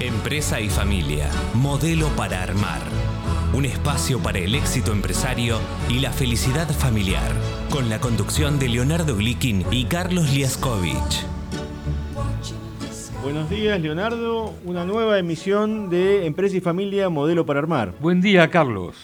Empresa y familia, modelo para armar. Un espacio para el éxito empresario y la felicidad familiar, con la conducción de Leonardo Glikin y Carlos Liaskovich. Buenos días, Leonardo. Una nueva emisión de Empresa y Familia, modelo para armar. Buen día, Carlos.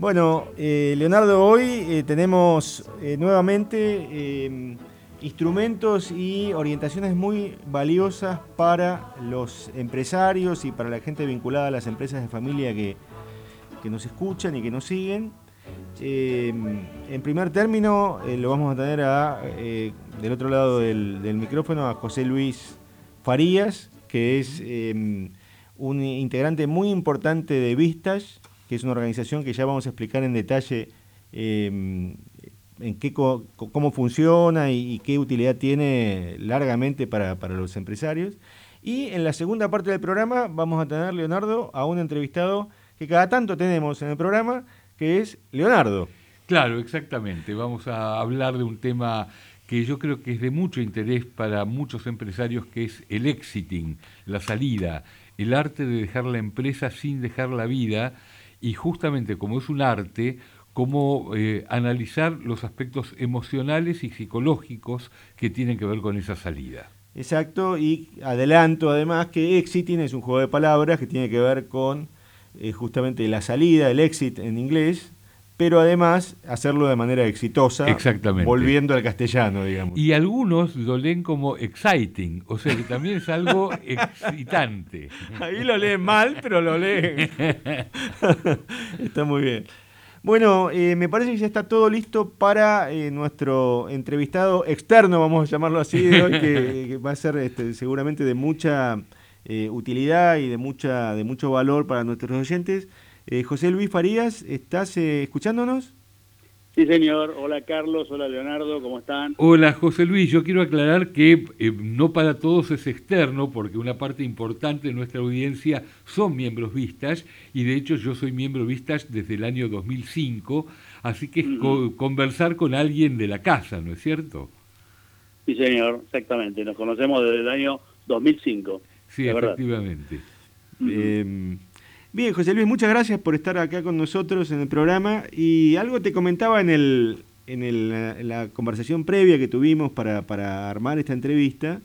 Bueno, eh, Leonardo, hoy eh, tenemos eh, nuevamente instrumentos y orientaciones muy valiosas para los empresarios y para la gente vinculada a las empresas de familia que, nos escuchan y que nos siguen. en primer término, lo vamos a tener a, del otro lado del, del, micrófono a José Luis Farías, que es un integrante muy importante de Vistas, que es una organización que ya vamos a explicar en detalle en qué, cómo funciona y, qué utilidad tiene largamente para, los empresarios. Y en la segunda parte del programa vamos a tener, Leonardo, a un entrevistado que cada tanto tenemos en el programa, que es Leonardo. Claro, exactamente. Vamos a hablar de un tema que yo creo que es de mucho interés para muchos empresarios, que es el exiting, la salida, el arte de dejar la empresa sin dejar la vida y justamente como es un arte, cómo eh, analizar los aspectos emocionales y psicológicos que tienen que ver con esa salida. Exacto, y adelanto además que exiting es un juego de palabras que tiene que ver con eh, justamente la salida, el exit en inglés, pero además hacerlo de manera exitosa, Exactamente. volviendo al castellano, digamos. Y algunos lo leen como exciting, o sea que también es algo excitante. Ahí lo leen mal, pero lo leen. está muy bien. Bueno, eh, me parece que ya está todo listo para eh, nuestro entrevistado externo, vamos a llamarlo así, que, va a ser este, seguramente de mucha eh, utilidad y de, mucha, de mucho valor para nuestros oyentes. Eh, José Luis Farías, ¿estás eh, escuchándonos? Sí, señor. Hola, Carlos. Hola, Leonardo. ¿Cómo están? Hola, José Luis. Yo quiero aclarar que eh, no para todos es externo, porque una parte importante de nuestra audiencia son miembros vistas, y de hecho yo soy miembro vistas desde el año 2005, así que es conversar con alguien de la casa, ¿no es cierto? Sí, señor. Exactamente. Nos conocemos desde el año 2005. Sí, efectivamente. Bien, José Luis, muchas gracias por estar acá con nosotros en el programa. Y algo te comentaba en, el, en, la conversación previa que tuvimos para, armar esta entrevista,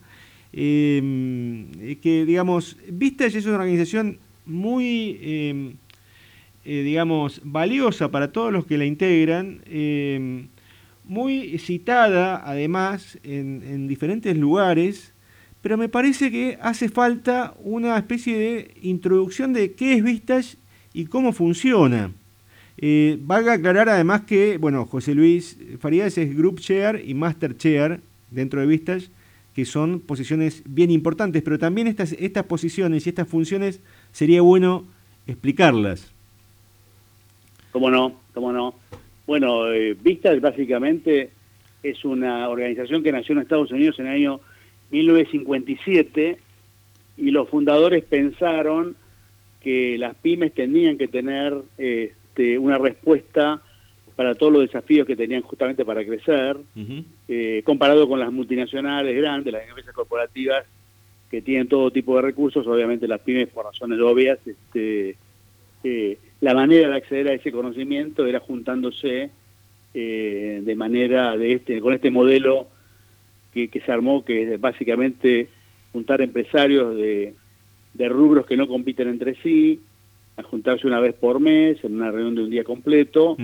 em, que, digamos, Vistas es una organización muy, em, eh, digamos, valiosa para todos los que la integran, em, muy citada además en, en diferentes lugares pero me parece que hace falta una especie de introducción de qué es Vistas y cómo funciona. Eh, valga aclarar además que, bueno, José Luis Farías es Group Chair y Master Chair dentro de Vistas, que son posiciones bien importantes, pero también estas, estas posiciones y estas funciones sería bueno explicarlas. ¿Cómo no? ¿Cómo no? Bueno, eh, Vistas básicamente es una organización que nació en Estados Unidos en el año 1957 y los fundadores pensaron que las pymes tenían que tener este, una respuesta para todos los desafíos que tenían justamente para crecer, eh, comparado con las multinacionales grandes, las empresas corporativas que tienen todo tipo de recursos, obviamente las pymes por razones obvias, este, eh, la manera de acceder a ese conocimiento era juntándose eh, de manera de este, con este modelo que, se armó, que es básicamente juntar empresarios de, rubros que no compiten entre sí, a juntarse una vez por mes, en una reunión de un día completo,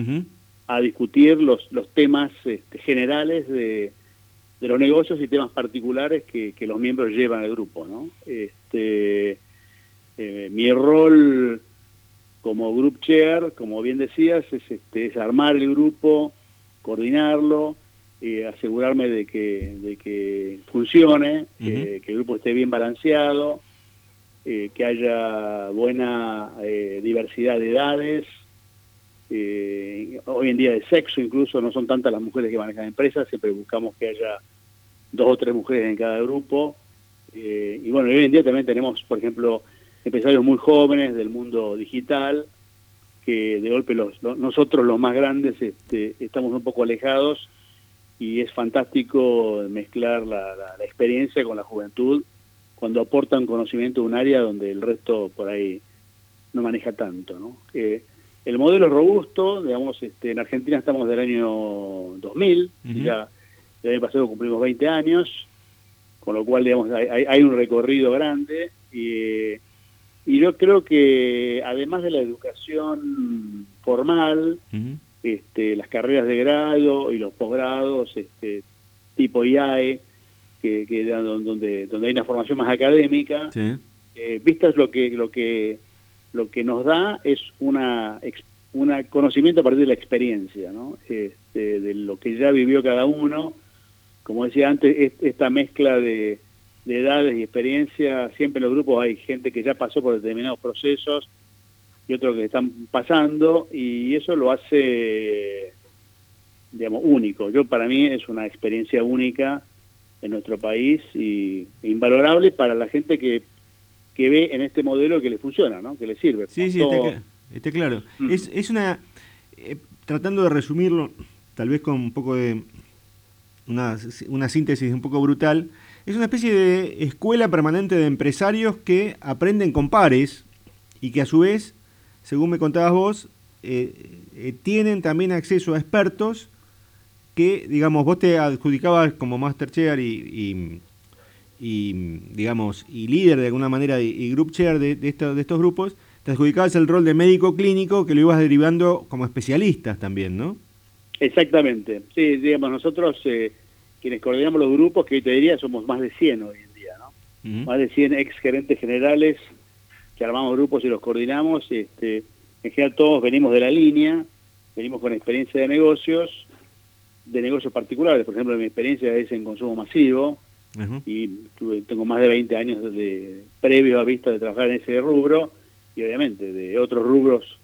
a discutir los, los temas este, generales de, los negocios y temas particulares que, los miembros llevan al grupo. ¿no? Este, eh, mi rol como group chair, como bien decías, es, este, es armar el grupo, coordinarlo, eh, asegurarme de que, de que funcione, que el grupo esté bien balanceado, eh, que haya buena eh, diversidad de edades, hoy en día de sexo incluso, no son tantas las mujeres que manejan empresas, siempre buscamos que haya dos o tres mujeres en cada grupo. y bueno, hoy en día también tenemos, por ejemplo, empresarios muy jóvenes del mundo digital, que de golpe los, nosotros los más grandes este, estamos un poco alejados y es fantástico mezclar la, experiencia con la juventud cuando aportan conocimiento a un área donde el resto por ahí no maneja tanto, ¿no? Eh, el modelo es robusto, digamos, este, en Argentina estamos del año 2000, ya el año pasado cumplimos 20 años, con lo cual, digamos, hay, un recorrido grande y, y, yo creo que además de la educación formal, este, las carreras de grado y los posgrados, este, tipo IAE, que, que donde, donde hay una formación más académica, eh, vistas lo que, lo que lo que nos da es una un conocimiento a partir de la experiencia, ¿no? Este, de lo que ya vivió cada uno. Como decía antes, esta mezcla de, edades y experiencia, siempre en los grupos hay gente que ya pasó por determinados procesos y otros que están pasando, y eso lo hace, digamos, único. Yo, para mí, es una experiencia única en nuestro país y invalorable para la gente que que ve en este modelo que le funciona, ¿no? que le sirve. Sí, sí, está, claro. Mm. Es, es una, eh, tratando de resumirlo, tal vez con un poco de una, una síntesis un poco brutal, es una especie de escuela permanente de empresarios que aprenden con pares y que a su vez, según me contabas vos, eh, eh, tienen también acceso a expertos que, digamos, vos te adjudicabas como Master Chair y y, digamos, y líder de alguna manera y, group chair de, de, de estos grupos, te adjudicabas el rol de médico clínico que lo ibas derivando como especialistas también, ¿no? Exactamente. Sí, digamos, nosotros eh, quienes coordinamos los grupos, que hoy te diría somos más de 100 hoy en día, ¿no? Más de 100 ex gerentes generales que armamos grupos y los coordinamos. Este, en general todos venimos de la línea, venimos con experiencia de negocios, de negocios particulares. Por ejemplo, mi experiencia es en consumo masivo, y tengo más de 20 años de previo a vista de trabajar en ese rubro y obviamente de otros rubros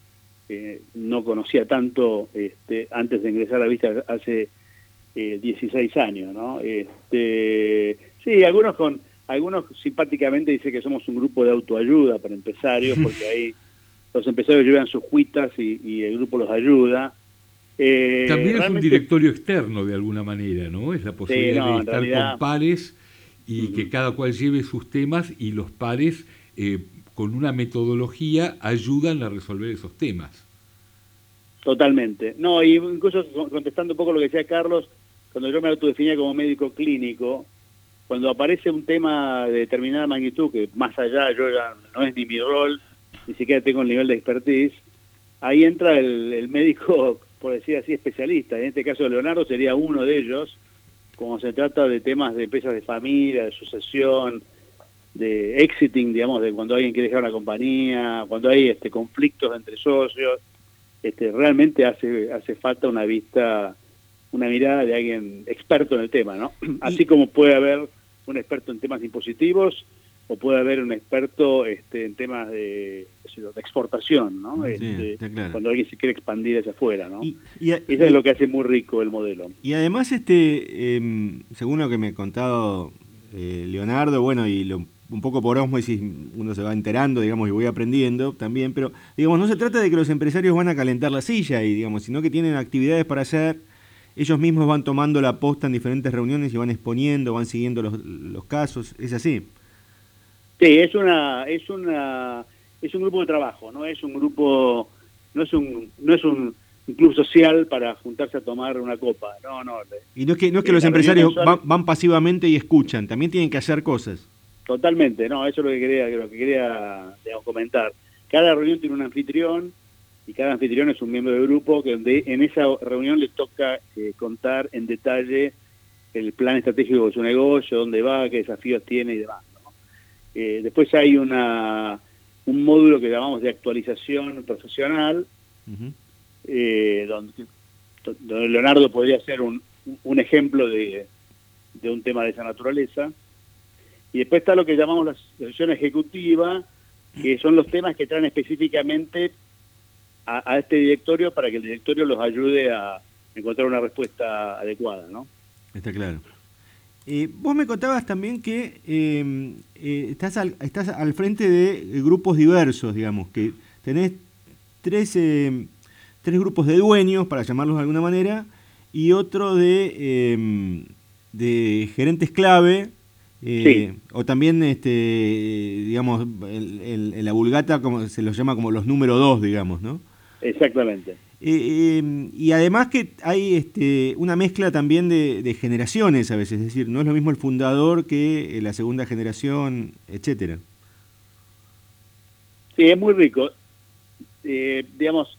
que no conocía tanto este, antes de ingresar a vista hace 16 eh, años, ¿no? Este, sí, algunos con algunos simpáticamente dicen que somos un grupo de autoayuda para empresarios porque ahí los empresarios llevan sus cuitas y, el grupo los ayuda. Eh, También es un directorio externo de alguna manera, ¿no? Es la posibilidad de estar con pares y que cada cual lleve sus temas y los pares eh, con una metodología ayudan a resolver esos temas. Totalmente. No, y incluso contestando un poco lo que decía Carlos, cuando yo me autodefinía como médico clínico, cuando aparece un tema de determinada magnitud, que más allá yo ya no es ni mi rol, ni siquiera tengo el nivel de expertise, ahí entra el, el médico, por decir así, especialista. En este caso Leonardo sería uno de ellos, como se trata de temas de empresas de familia, de sucesión, de exiting, digamos, de cuando alguien quiere dejar una compañía, cuando hay este conflictos entre socios, este realmente hace hace falta una vista, una mirada de alguien experto en el tema, ¿no? Así como puede haber un experto en temas impositivos o puede haber un experto este, en temas de, de exportación, ¿no? Este, cuando alguien se quiere expandir hacia afuera, ¿no? Y, Eso es lo que hace muy rico el modelo. Y además, este, em, según lo que me ha contado eh, Leonardo, bueno, y un poco por osmosis uno se va enterando, digamos, y voy aprendiendo también, pero, digamos, no se trata de que los empresarios van a calentar la silla, y digamos, sino que tienen actividades para hacer, ellos mismos van tomando la posta en diferentes reuniones y van exponiendo, van siguiendo los, los casos, ¿es así? Sí, es una, es una, es un grupo de trabajo, no es un grupo, no es un, no es un club social para juntarse a tomar una copa, no, no. Y no es que, no es que los empresarios van, pasivamente y escuchan, también tienen que hacer cosas. Totalmente, no, eso es lo que quería, lo que quería comentar. Cada reunión tiene un anfitrión y cada anfitrión es un miembro del grupo que en esa reunión le toca eh, contar en detalle el plan estratégico de su negocio, dónde va, qué desafíos tiene y demás. Eh, después hay una, un módulo que llamamos de actualización profesional, eh, donde, Leonardo podría ser un, un ejemplo de, de, un tema de esa naturaleza. Y después está lo que llamamos la sesión ejecutiva, que son los temas que traen específicamente a, a, este directorio para que el directorio los ayude a encontrar una respuesta adecuada, ¿no? Está claro. Eh, vos me contabas también que em, eh, estás, al, estás al frente de grupos diversos, digamos, que tenés tres, em, tres grupos de dueños, para llamarlos de alguna manera, y otro de, em, de gerentes clave Eh, o también, este, digamos, en la vulgata como se los llama como los número dos, digamos, ¿no? Exactamente. Eh, eh, y además que hay este, una mezcla también de, generaciones a veces, es decir, no es lo mismo el fundador que la segunda generación, etcétera. Sí, es muy rico. digamos,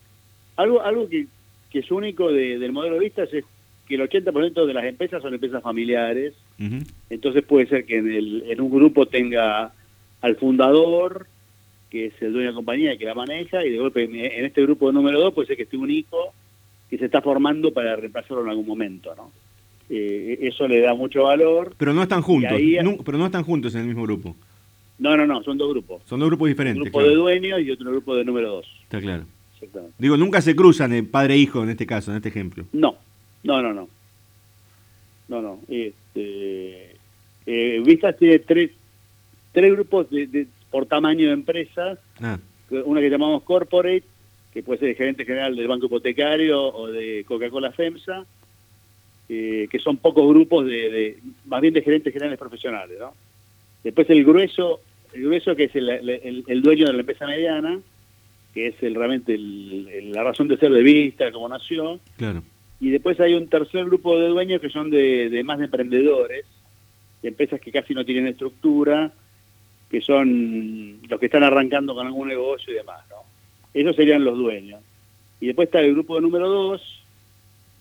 algo, algo que, es único del modelo de vistas es que el 80% de las empresas son empresas familiares, entonces puede ser que en, el, en un grupo tenga al fundador, que es el dueño de la compañía y que la maneja, y de golpe en este grupo número 2 puede ser que esté un hijo que se está formando para reemplazarlo en algún momento, ¿no? Eh, eso le da mucho valor. Pero no están juntos, pero no están juntos en el mismo grupo. No, no, no, son dos grupos. Son dos grupos diferentes. Un grupo de dueños y otro grupo de número 2. Está claro. Digo, nunca se cruzan el padre e hijo en este caso, en este ejemplo. No, no, no, no. No, no. Este, eh, Vistas tiene tres, tres grupos de, por tamaño de empresas. Ah. Una que llamamos corporate, que puede ser el gerente general del Banco Hipotecario o de Coca-Cola FEMSA, eh, que son pocos grupos de, más bien de gerentes generales profesionales. ¿no? Después el grueso, el grueso que es el, dueño de la empresa mediana, que es el, realmente la razón de ser de Vista, como nació. Claro y después hay un tercer grupo de dueños que son de, más de emprendedores, de empresas que casi no tienen estructura, que son los que están arrancando con algún negocio y demás, ¿no? Esos serían los dueños. Y después está el grupo número dos,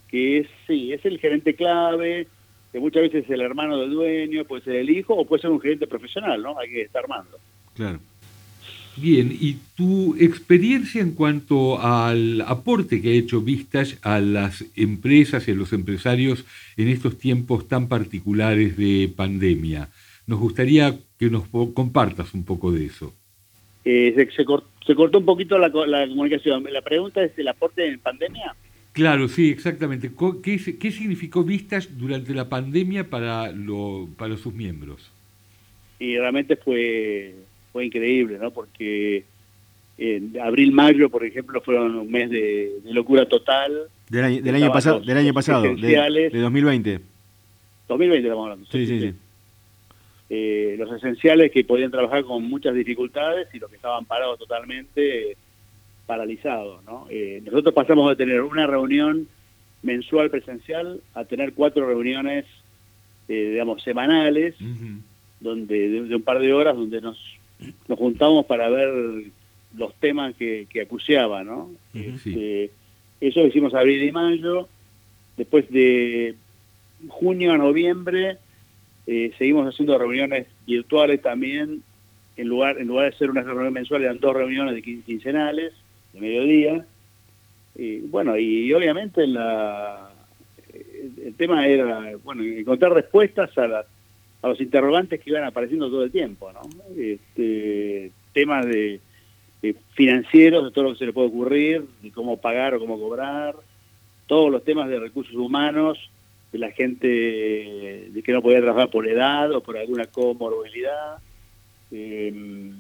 que es, sí, es el gerente clave, que muchas veces es el hermano del dueño, puede ser el hijo, o puede ser un gerente profesional, ¿no? Hay que estar armando. Claro. Bien, y tu experiencia en cuanto al aporte que ha hecho Vistas a las empresas y a los empresarios en estos tiempos tan particulares de pandemia. Nos gustaría que nos compartas un poco de eso. Eh, se, cortó un poquito la, comunicación. La pregunta es el aporte en pandemia. Claro, sí, exactamente. ¿Qué, qué significó Vistas durante la pandemia para, lo, para sus miembros? Y realmente fue fue increíble, ¿no? Porque en abril-mayo, por ejemplo, fueron un mes de, locura total. Del año, del año pasado, del año pasado de, de, 2020. 2020 estamos hablando. Sí, sí, sí. Eh, los esenciales que podían trabajar con muchas dificultades y los que estaban parados totalmente paralizados, ¿no? Eh, nosotros pasamos de tener una reunión mensual presencial a tener cuatro reuniones, eh, digamos, semanales, donde de, un par de horas donde nos nos juntamos para ver los temas que, que acuciaba, ¿no? Este, eso lo hicimos abril y mayo. Después de junio a noviembre eh, seguimos haciendo reuniones virtuales también. En lugar, en lugar de ser una reunión mensual, eran dos reuniones de quincenales, de mediodía. Y bueno, y obviamente la, el tema era bueno encontrar respuestas a las a los interrogantes que iban apareciendo todo el tiempo, ¿no? Este, temas de, financieros, de todo lo que se le puede ocurrir, de cómo pagar o cómo cobrar, todos los temas de recursos humanos, la gente de que no podía trabajar por edad o por alguna comorbilidad, em,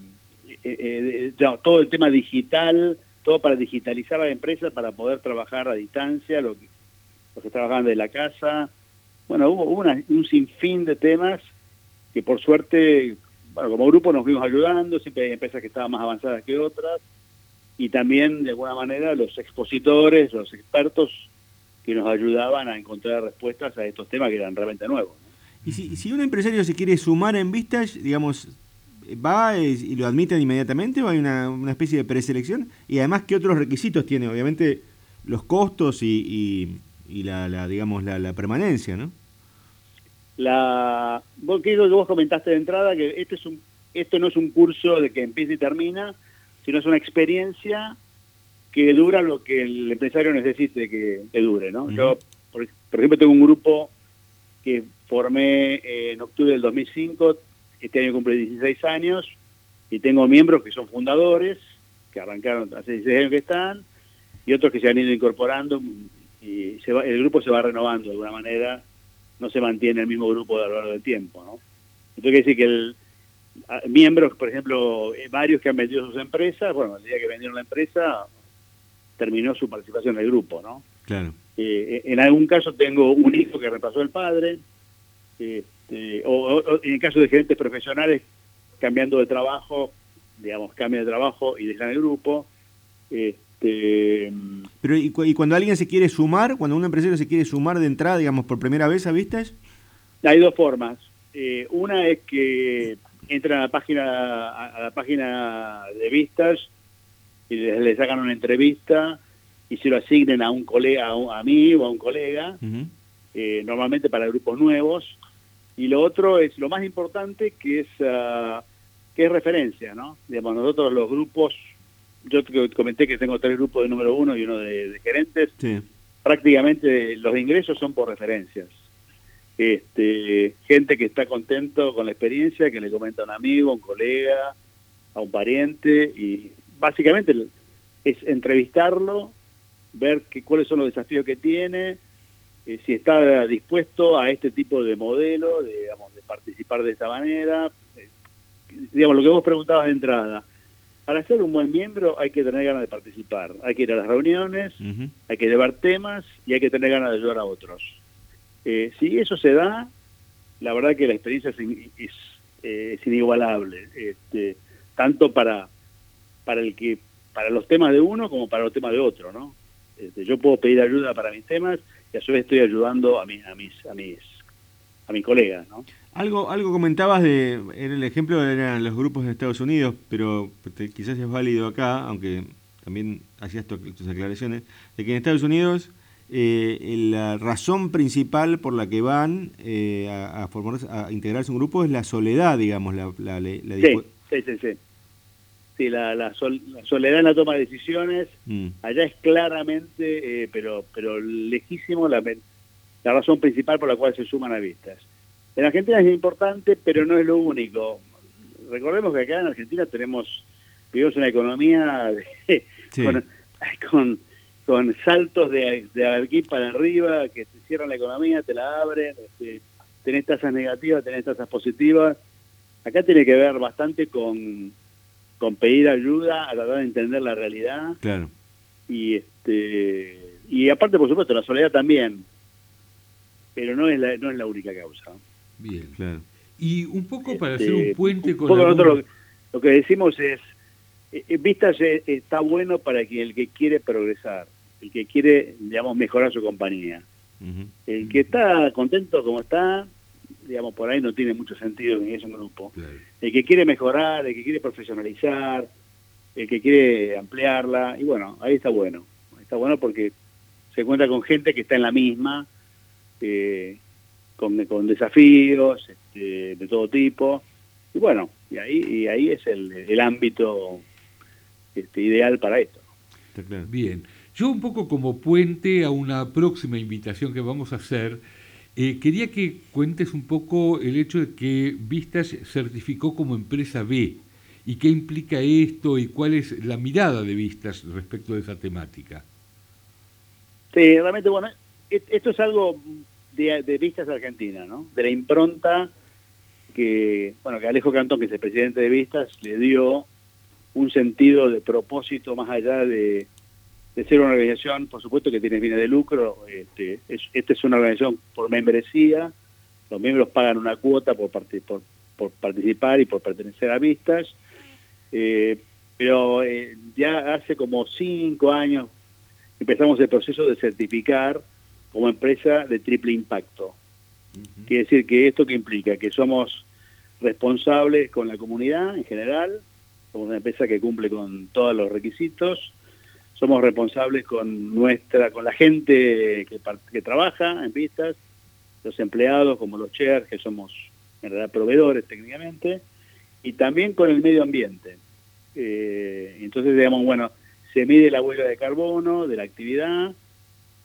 eh, eh, todo el tema digital, todo para digitalizar la empresa, para poder trabajar a distancia, lo que, los que trabajaban de la casa, bueno, hubo, un sinfín de temas que por suerte, bueno, como grupo nos fuimos ayudando, siempre hay empresas que estaban más avanzadas que otras, y también de alguna manera los expositores, los expertos que nos ayudaban a encontrar respuestas a estos temas que eran realmente nuevos. Y si, si un empresario se quiere sumar en vistas, digamos, ¿va y lo admiten inmediatamente o hay una, especie de preselección? Y además, ¿qué otros requisitos tiene? Obviamente los costos y y la, la digamos, la, la, permanencia, ¿no? La, vos, que vos comentaste de entrada que este es un, esto no es un curso de que empieza y termina, sino es una experiencia que dura lo que el empresario necesite que, dure, ¿no? Yo, por, ejemplo, tengo un grupo que formé en octubre del 2005, este año cumple 16 años, y tengo miembros que son fundadores, que arrancaron hace 16 años que están, y otros que se han ido incorporando y se va, el grupo se va renovando de alguna manera, no se mantiene el mismo grupo a lo largo del tiempo. ¿no? Entonces quiere decir que el, miembros, por ejemplo, eh, varios que han vendido sus empresas, bueno, el día que vendieron la empresa, terminó su participación en el grupo, ¿no? Claro. Eh, en algún caso tengo un hijo que repasó el padre, este, o, en el caso de gerentes profesionales, cambiando de trabajo, digamos, cambia de trabajo y dejan el grupo. Este, Pero ¿y, cuando alguien se quiere sumar, cuando un empresario se quiere sumar de entrada, digamos, por primera vez a Vistas? Hay dos formas. Eh, una es que entran a la página a, la página de Vistas y le, sacan una entrevista y se lo asignen a un colega, a, mí o a un colega, eh, normalmente para grupos nuevos. Y lo otro es lo más importante que es uh, que es referencia, ¿no? Digamos, nosotros los grupos, yo te comenté que tengo tres grupos de número uno y uno de, gerentes, prácticamente los ingresos son por referencias. Este, gente que está contento con la experiencia, que le comenta a un amigo, a un colega, a un pariente, y básicamente es entrevistarlo, ver que, cuáles son los desafíos que tiene, eh, si está dispuesto a este tipo de modelo, de, digamos, de participar de esta manera. Eh, digamos, lo que vos preguntabas de entrada. Para ser un buen miembro hay que tener ganas de participar, hay que ir a las reuniones, hay que llevar temas y hay que tener ganas de ayudar a otros. Eh, si eso se da, la verdad que la experiencia es, es, inigualable, este, tanto para, para, el que, para los temas de uno como para los temas de otro, ¿no? Este, yo puedo pedir ayuda para mis temas y a su vez estoy ayudando a mis a mis a mis a mis colegas, ¿no? Algo algo comentabas de en el ejemplo eran los grupos de Estados Unidos, pero quizás es válido acá, aunque también hacías tus aclaraciones, de que en Estados Unidos eh, la razón principal por la que van eh, a, a, a integrarse un grupo es la soledad, digamos, la, la, la, sí, sí, sí, sí sí, la, la, soledad en la toma de decisiones, mm. allá es claramente, eh, pero pero lejísimo, la, la razón principal por la cual se suman a vistas. En Argentina es importante, pero no es lo único. Recordemos que acá en Argentina tenemos, vivimos una economía con, con, saltos de, de aquí para arriba, que te cierran la economía, te la abren, este, tenés tasas negativas, tenés tasas positivas. Acá tiene que ver bastante con con pedir ayuda, a tratar de entender la realidad. Claro. Y este y aparte, por supuesto, la soledad también, pero no es la, no es la única causa. Bien, claro. Y un poco para hacer un este, puente con... nosotros lo, que decimos es, eh, eh, Vistas está bueno para que el que quiere progresar, el que quiere, digamos, mejorar su compañía. El que está contento como está, digamos, por ahí no tiene mucho sentido en ese grupo. El que quiere mejorar, el que quiere profesionalizar, el que quiere ampliarla, y bueno, ahí está bueno. Está bueno porque se cuenta con gente que está en la misma, eh, con, con, desafíos este, de todo tipo, y bueno, y ahí, y ahí es el, el ámbito este, ideal para esto. Bien, yo un poco como puente a una próxima invitación que vamos a hacer, eh, quería que cuentes un poco el hecho de que Vistas certificó como empresa B y qué implica esto y cuál es la mirada de Vistas respecto de esa temática. Sí, realmente, bueno, esto es algo de, Vistas Argentina, ¿no? De la impronta que, bueno, que Alejo Cantón, que es el presidente de Vistas, le dio un sentido de propósito más allá de, de ser una organización, por supuesto que tiene fines de lucro, este, es, esta es una organización por membresía, los miembros pagan una cuota por, por, participar y por pertenecer a Vistas, eh, pero eh, ya hace como cinco años empezamos el proceso de certificar como empresa de triple impacto. Quiere decir que esto que implica que somos responsables con la comunidad en general, somos una empresa que cumple con todos los requisitos, somos responsables con nuestra, con la gente que, que trabaja en pistas, los empleados como los chairs, que somos en realidad proveedores técnicamente, y también con el medio ambiente. Eh, entonces, digamos, bueno, se mide la huella de carbono de la actividad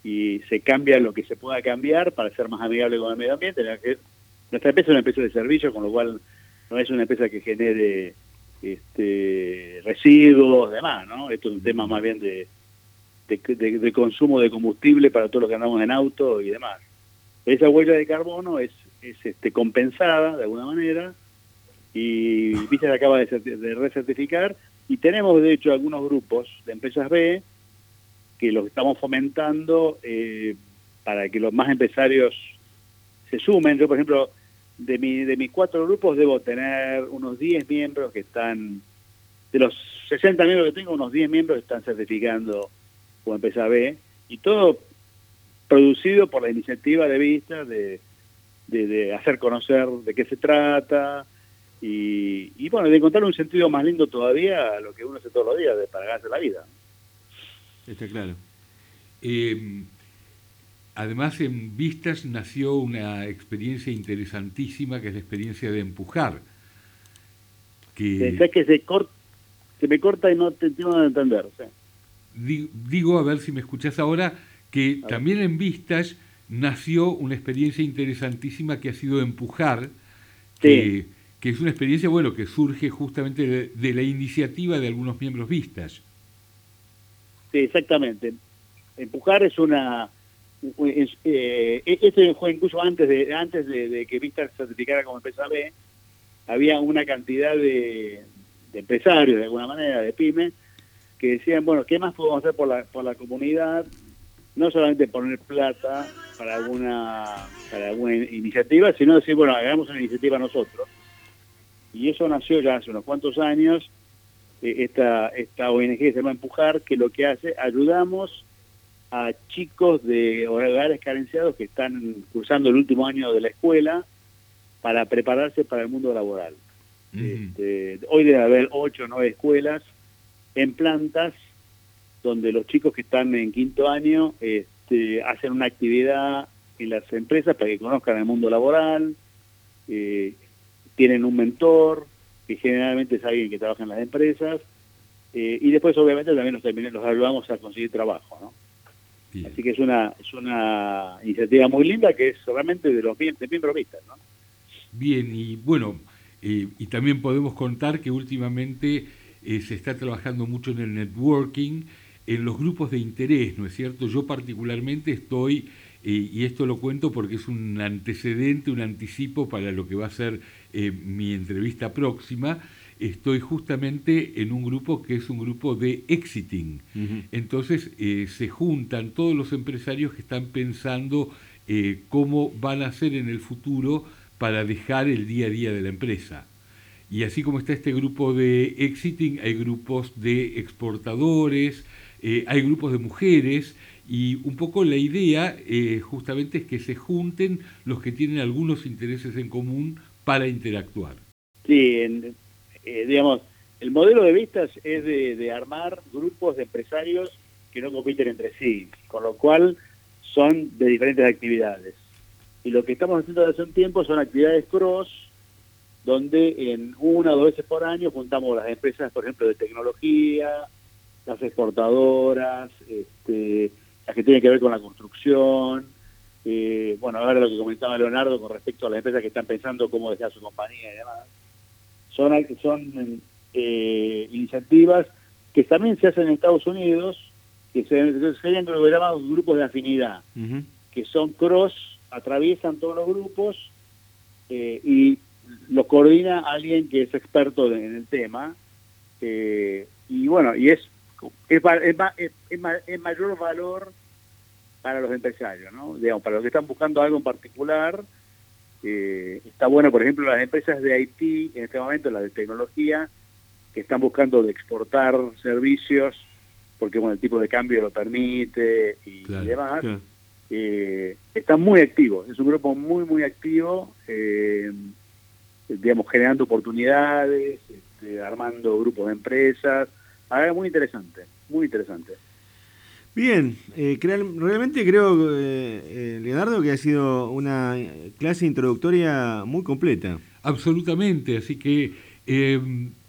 y se cambia lo que se pueda cambiar para ser más amigable con el medio ambiente. Nuestra empresa es una empresa de servicio, con lo cual no es una empresa que genere este, residuos, demás, ¿no? Esto es un tema más bien de, de, consumo de combustible para todos los que andamos en auto y demás. Esa huella de carbono es, es este, compensada de alguna manera y viste se acaba de, de, recertificar y tenemos de hecho algunos grupos de empresas B que los estamos fomentando eh, para que los más empresarios se sumen. Yo, por ejemplo, de, mi, de mis cuatro grupos debo tener unos 10 miembros que están, de los 60 miembros que tengo, unos 10 miembros están certificando como empresa B, y todo producido por la iniciativa de Vista de, de, hacer conocer de qué se trata, y, y, bueno, de encontrar un sentido más lindo todavía a lo que uno hace todos los días de, para ganarse la vida. Está claro. Eh, además, en Vistas nació una experiencia interesantísima que es la experiencia de empujar. Que, que se, se me corta y no te entiendo de entender. Digo, a ver si me escuchás ahora, que también en Vistas nació una experiencia interesantísima que ha sido empujar, que, es una experiencia bueno que surge justamente de, la iniciativa de algunos miembros Vistas. Sí, exactamente. Empujar es una... Eh, e-, este fue incluso antes de antes de, que Vistas se certificara como empresa B, había una cantidad de, empresarios, de alguna manera, de pymes, que decían, bueno, ¿qué más podemos hacer por la, por la comunidad? No solamente poner plata para alguna, para alguna iniciativa, sino decir, bueno, hagamos una iniciativa nosotros. Y eso nació ya hace unos cuantos años, eh, esta, esta ONG se llama Empujar, que lo que hace, ayudamos a chicos de hogares carenciados que están cursando el último año de la escuela para prepararse para el mundo laboral. Este, hoy debe haber ocho o nueve escuelas en plantas donde los chicos que están en quinto año este, hacen una actividad en las empresas para que conozcan el mundo laboral, eh, tienen un mentor, que generalmente es alguien que trabaja en las empresas, eh, y después obviamente también los, los ayudamos a conseguir trabajo. ¿no? Así que es una, es una iniciativa muy linda que es realmente de los de miembros ¿no? Bien, y bueno, eh, y también podemos contar que últimamente eh, se está trabajando mucho en el networking, en los grupos de interés, ¿no es cierto? Yo particularmente estoy, eh, y esto lo cuento porque es un antecedente, un anticipo para lo que va a ser mi entrevista próxima, estoy justamente en un grupo que es un grupo de exiting. Entonces se juntan todos los empresarios que están pensando cómo van a ser en el futuro para dejar el día a día de la empresa. Y así como está este grupo de exiting, hay grupos de exportadores, eh, hay grupos de mujeres, y un poco la idea eh, justamente es que se junten los que tienen algunos intereses en común para interactuar. Sí, eh, digamos, el modelo de vistas es de, de, armar grupos de empresarios que no compiten entre sí, con lo cual son de diferentes actividades. Y lo que estamos haciendo desde hace un tiempo son actividades cross, donde en una o dos veces por año juntamos las empresas, por ejemplo, de tecnología, las exportadoras, este, las que tienen que ver con la construcción. Eh, bueno, ahora lo que comentaba Leonardo con respecto a las empresas que están pensando cómo dejar su compañía y demás. Son, son eh, iniciativas que también se hacen en Estados Unidos, que se, serían llamados grupos de afinidad, que son cross atraviesan todos los grupos eh, y lo coordina alguien que es experto en el tema. Eh, y bueno, y es es, es, mayor valor para los empresarios, ¿no? Digamos, para los que están buscando algo en particular, eh, está bueno, por ejemplo, las empresas de IT, en este momento las de tecnología, que están buscando de exportar servicios, porque bueno, el tipo de cambio lo permite y, demás. eh, está muy activo, es un grupo muy, muy activo, eh, digamos, generando oportunidades, este, armando grupos de empresas, ver, muy interesante, muy interesante. Bien, eh, realmente creo, eh, Leonardo, que ha sido una clase introductoria muy completa. Absolutamente, así que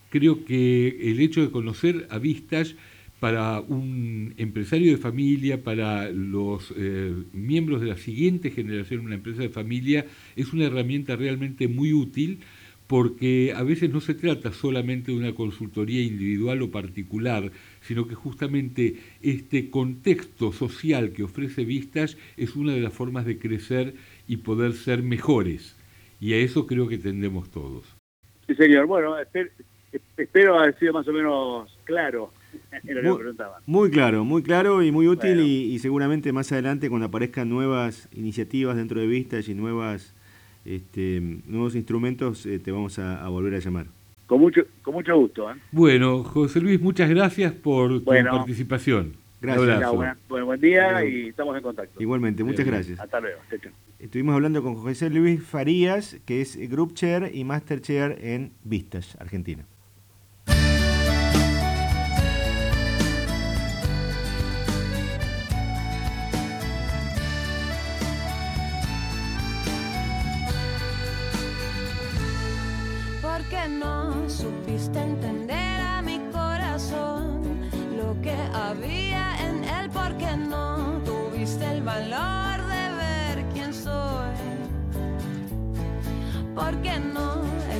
creo que el hecho de conocer a Vistas para un empresario de familia, para los eh, miembros de la siguiente generación de una empresa de familia, es una herramienta realmente muy útil porque a veces no se trata solamente de una consultoría individual o particular, sino que justamente este contexto social que ofrece Vistas es una de las formas de crecer y poder ser mejores. Y a eso creo que tendemos todos. Sí, señor. Bueno, espero, espero haber sido más o menos claro muy, claro, muy claro y muy útil y, seguramente más adelante cuando aparezcan nuevas iniciativas dentro de Vistas y nuevas este, nuevos instrumentos, te vamos a, volver a llamar. Con mucho, con mucho gusto. Bueno, José Luis, muchas gracias por tu participación. Gracias. buen día y estamos en contacto. Igualmente, muchas gracias. Hasta luego. Estuvimos hablando con José Luis Farías, que es Group Chair y Master Chair en Vistas, Argentina.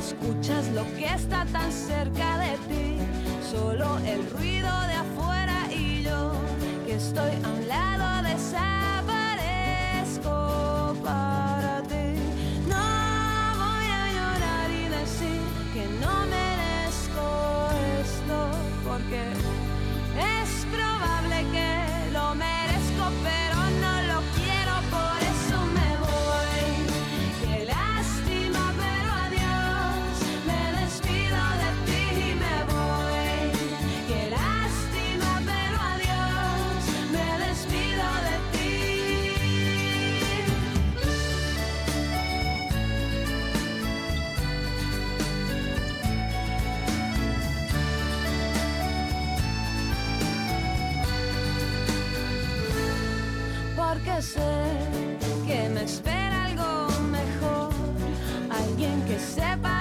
Escuchas lo que está tan cerca de ti? Solo el ruido de afuera y yo que estoy a un lado desaparezco que me espera algo mejor, alguien que sepa